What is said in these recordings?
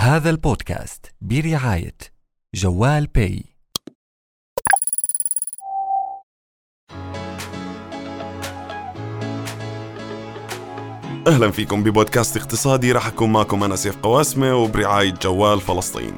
هذا البودكاست برعاية جوال باي أهلا فيكم ببودكاست اقتصادي راح اكون معكم أنا سيف قواسمة وبرعاية جوال فلسطين.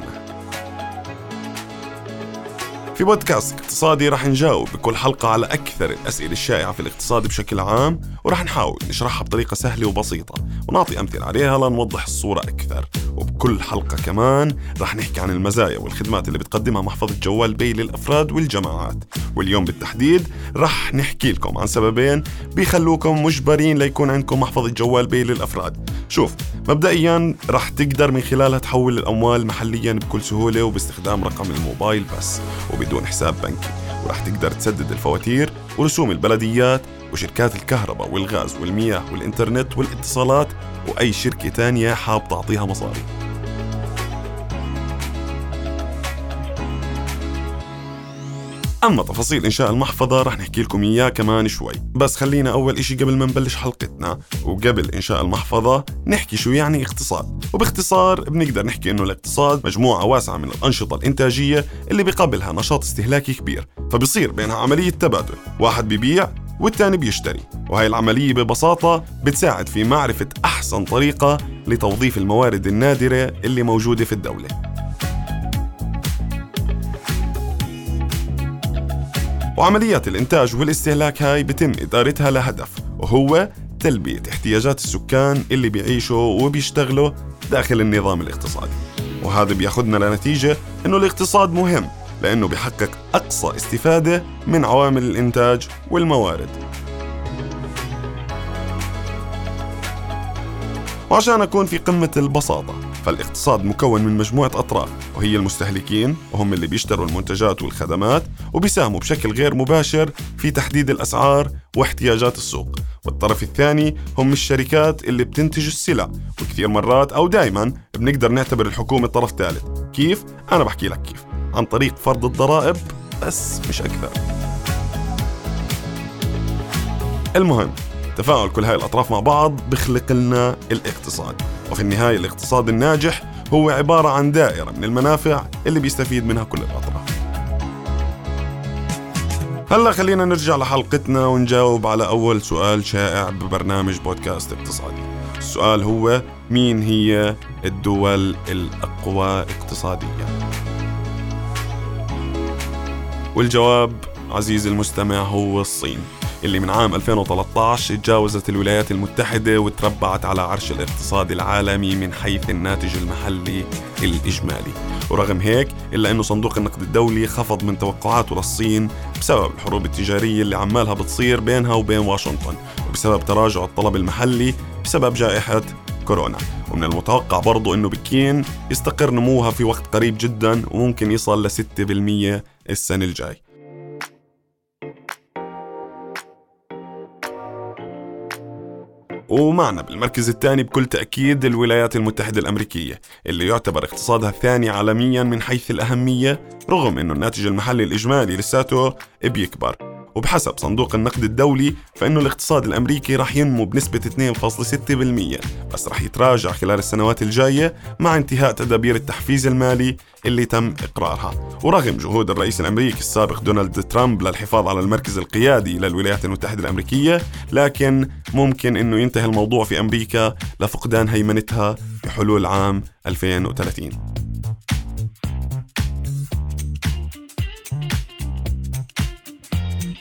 في بودكاست اقتصادي راح نجاوب بكل حلقة على أكثر الأسئلة الشائعة في الاقتصاد بشكل عام وراح نحاول نشرحها بطريقة سهلة وبسيطة ونعطي أمثلة عليها لنوضح الصورة أكثر وبكل حلقة كمان راح نحكي عن المزايا والخدمات اللي بتقدمها محفظة جوال بي للأفراد والجماعات. واليوم بالتحديد راح نحكي لكم عن سببين بيخلوكم مجبرين ليكون عندكم محفظة جوال بي للأفراد شوف مبدئيا راح تقدر من خلالها تحول الأموال محليا بكل سهولة وباستخدام رقم الموبايل بس وبدون حساب بنكي. وراح تقدر تسدد الفواتير ورسوم البلديات وشركات الكهرباء والغاز والمياه والإنترنت والاتصالات وأي شركة تانية حاب تعطيها مصاري. أما تفاصيل إنشاء المحفظة رح نحكي لكم إياه كمان شوي. بس خلينا أول إشي قبل ما نبلش حلقتنا وقبل إنشاء المحفظة نحكي شو يعني اقتصاد. وباختصار بنقدر نحكي إنه الاقتصاد مجموعة واسعة من الأنشطة الإنتاجية اللي بقابلها نشاط استهلاكي كبير فبصير بينها عملية تبادل. واحد بيبيع والتاني بيشتري. وهي العملية ببساطة بتساعد في معرفة أحسن طريقة لتوظيف الموارد النادرة اللي موجودة في الدولة. وعمليات الإنتاج والاستهلاك هاي بتم إدارتها لهدف وهو تلبية احتياجات السكان اللي بيعيشوا وبيشتغلوا داخل النظام الاقتصادي. وهذا بياخدنا لنتيجة إنه الاقتصاد مهم لأنه بيحقق أقصى استفادة من عوامل الإنتاج والموارد. وعشان أكون في قمة البساطة فالاقتصاد مكون من مجموعة أطراف وهي المستهلكين وهم اللي بيشتروا المنتجات والخدمات وبيساهموا بشكل غير مباشر في تحديد الأسعار واحتياجات السوق. والطرف الثاني هم الشركات اللي بتنتج السلع وكثير مرات أو دائما بنقدر نعتبر الحكومة طرف ثالث. كيف؟ أنا بحكي لك كيف. عن طريق فرض الضرائب بس مش أكثر. المهم تفاعل كل هاي الأطراف مع بعض بخلق لنا الاقتصاد. وفي النهاية الاقتصاد الناجح هو عبارة عن دائرة من المنافع اللي بيستفيد منها كل الأطراف. هلا خلينا نرجع لحلقتنا ونجاوب على أول سؤال شائع ببرنامج بودكاست اقتصادي. السؤال هو مين هي الدول الأقوى اقتصاديا؟ والجواب عزيزي المستمع هو الصين. اللي من عام 2013 تجاوزت الولايات المتحدة وتربعت على عرش الاقتصاد العالمي من حيث الناتج المحلي الإجمالي. ورغم هيك إلا أنه صندوق النقد الدولي خفض من توقعاته للصين بسبب الحروب التجارية اللي عمالها بتصير بينها وبين واشنطن وبسبب تراجع الطلب المحلي بسبب جائحة كورونا. ومن المتوقع برضو أنه بكين يستقر نموها في وقت قريب جدا وممكن يصل ل 6% السنة الجاي. ومعنا بالمركز الثاني بكل تأكيد الولايات المتحدة الأمريكية اللي يعتبر اقتصادها الثاني عالميا من حيث الأهمية رغم أنه الناتج المحلي الإجمالي لساته بيكبر. وبحسب صندوق النقد الدولي فإنه الاقتصاد الأمريكي رح ينمو بنسبة 2.6% بس رح يتراجع خلال السنوات الجاية مع انتهاء تدابير التحفيز المالي اللي تم إقرارها. ورغم جهود الرئيس الأمريكي السابق دونالد ترامب للحفاظ على المركز القيادي للولايات المتحدة الأمريكية لكن ممكن أنه ينتهي الموضوع في أمريكا لفقدان هيمنتها بحلول عام 2030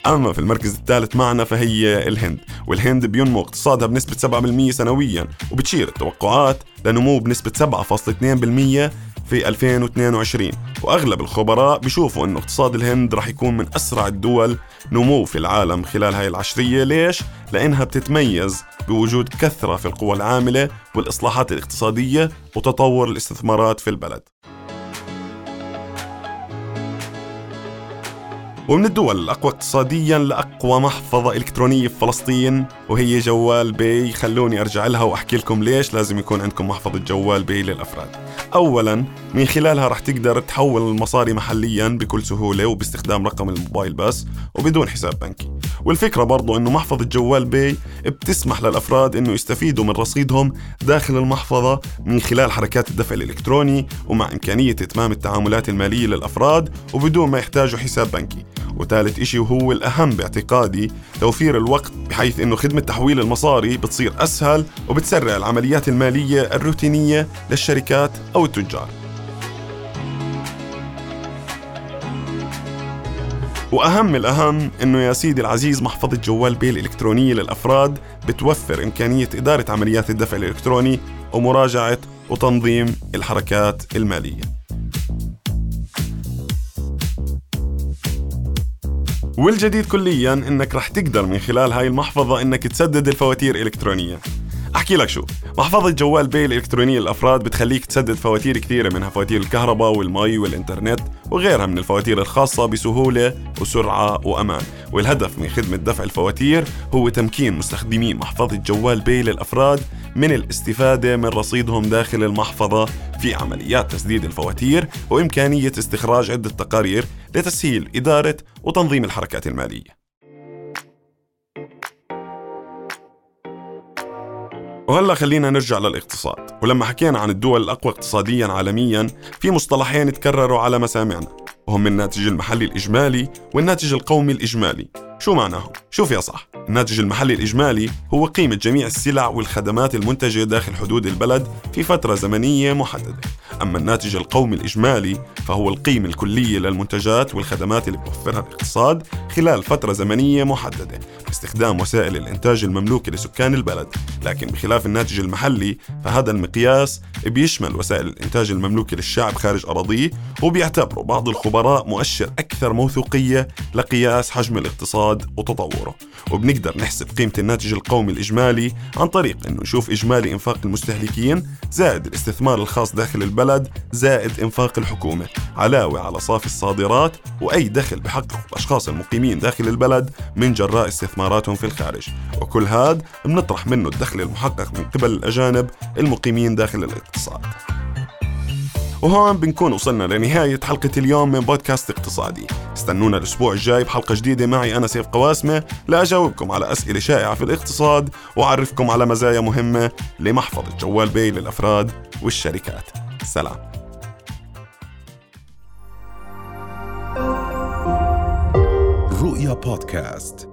أما في المركز الثالث معنا فهي الهند والهند بينمو اقتصادها بنسبة 7% سنويا وبتشير التوقعات لنمو بنسبة 7.2% في 2022 وأغلب الخبراء بيشوفوا أنه اقتصاد الهند رح يكون من أسرع الدول نمو في العالم خلال هاي العشرية. ليش؟ لأنها بتتميز بوجود كثرة في القوى العاملة والإصلاحات الاقتصادية وتطور الاستثمارات في البلد. ومن الدول الأقوى اقتصاديا لأقوى محفظة إلكترونية في فلسطين وهي جوال بي خلوني أرجع لها وأحكي لكم ليش لازم يكون عندكم محفظة جوال بي للأفراد. أولا من خلالها رح تقدر تحول المصاري محليا بكل سهولة وباستخدام رقم الموبايل بس وبدون حساب بنكي. والفكرة برضو أنه محفظة جوال باي بتسمح للأفراد أنه يستفيدوا من رصيدهم داخل المحفظة من خلال حركات الدفع الإلكتروني ومع إمكانية إتمام التعاملات المالية للأفراد وبدون ما يحتاجوا حساب بنكي. وثالث إشي وهو الأهم باعتقادي توفير الوقت بحيث أنه خدمة تحويل المصاري بتصير أسهل وبتسرع العمليات المالية الروتينية للشركات أو التجار. وأهم الأهم إنه يا سيدي العزيز محفظة جوال Pay الإلكترونية للأفراد بتوفر إمكانية إدارة عمليات الدفع الإلكتروني ومراجعة وتنظيم الحركات المالية. والجديد كليا إنك رح تقدر من خلال هاي المحفظة إنك تسدد الفواتير الكترونيا. أحكي لك شو محفظة جوال Pay الإلكترونية للأفراد بتخليك تسدد فواتير كثيرة منها فواتير الكهرباء والمي والإنترنت وغيرها من الفواتير الخاصة بسهولة وسرعة وأمان. والهدف من خدمة دفع الفواتير هو تمكين مستخدمي محفظة جوال بي للأفراد من الاستفادة من رصيدهم داخل المحفظة في عمليات تسديد الفواتير وإمكانية استخراج عدة تقارير لتسهيل إدارة وتنظيم الحركات المالية. وهلا خلينا نرجع للاقتصاد. ولما حكينا عن الدول الأقوى اقتصاديا عالميا في مصطلحين تكرروا على مسامعنا وهم الناتج المحلي الإجمالي والناتج القومي الإجمالي. شو معناهم؟ شوف يا صح الناتج المحلي الإجمالي هو قيمة جميع السلع والخدمات المنتجة داخل حدود البلد في فترة زمنية محددة. أما الناتج القومي الإجمالي فهو القيمة الكلية للمنتجات والخدمات اللي بيوفرها الاقتصاد خلال فترة زمنية محددة باستخدام وسائل الإنتاج المملوكة لسكان البلد. لكن بخلاف الناتج المحلي فهذا المقياس بيشمل وسائل الإنتاج المملوكة للشعب خارج أراضيه وبيعتبره بعض الخبراء مؤشر أكثر موثوقية لقياس حجم الاقتصاد وتطوره. وبنقدر نحسب قيمة الناتج القومي الإجمالي عن طريق أنه نشوف إجمالي إنفاق المستهلكين زائد الاستثمار الخاص داخل البلد زائد إنفاق الحكومة. علاوة على صافي الصادرات وأي دخل بحققه الأشخاص المقيمين داخل البلد من جراء استثماراتهم في الخارج. وكل هذا بنطرح منه الدخل المحقق من قبل الأجانب المقيمين داخل الاقتصاد. وهون بنكون وصلنا لنهاية حلقة اليوم من بودكاست اقتصادي. استنونا الأسبوع الجاي بحلقة جديدة معي أنا سيف قواسمة لأجاوبكم على أسئلة شائعة في الاقتصاد وأعرفكم على مزايا مهمة لمحفظة جوال بي للأفراد والشركات. سلام. رؤيا بودكاست.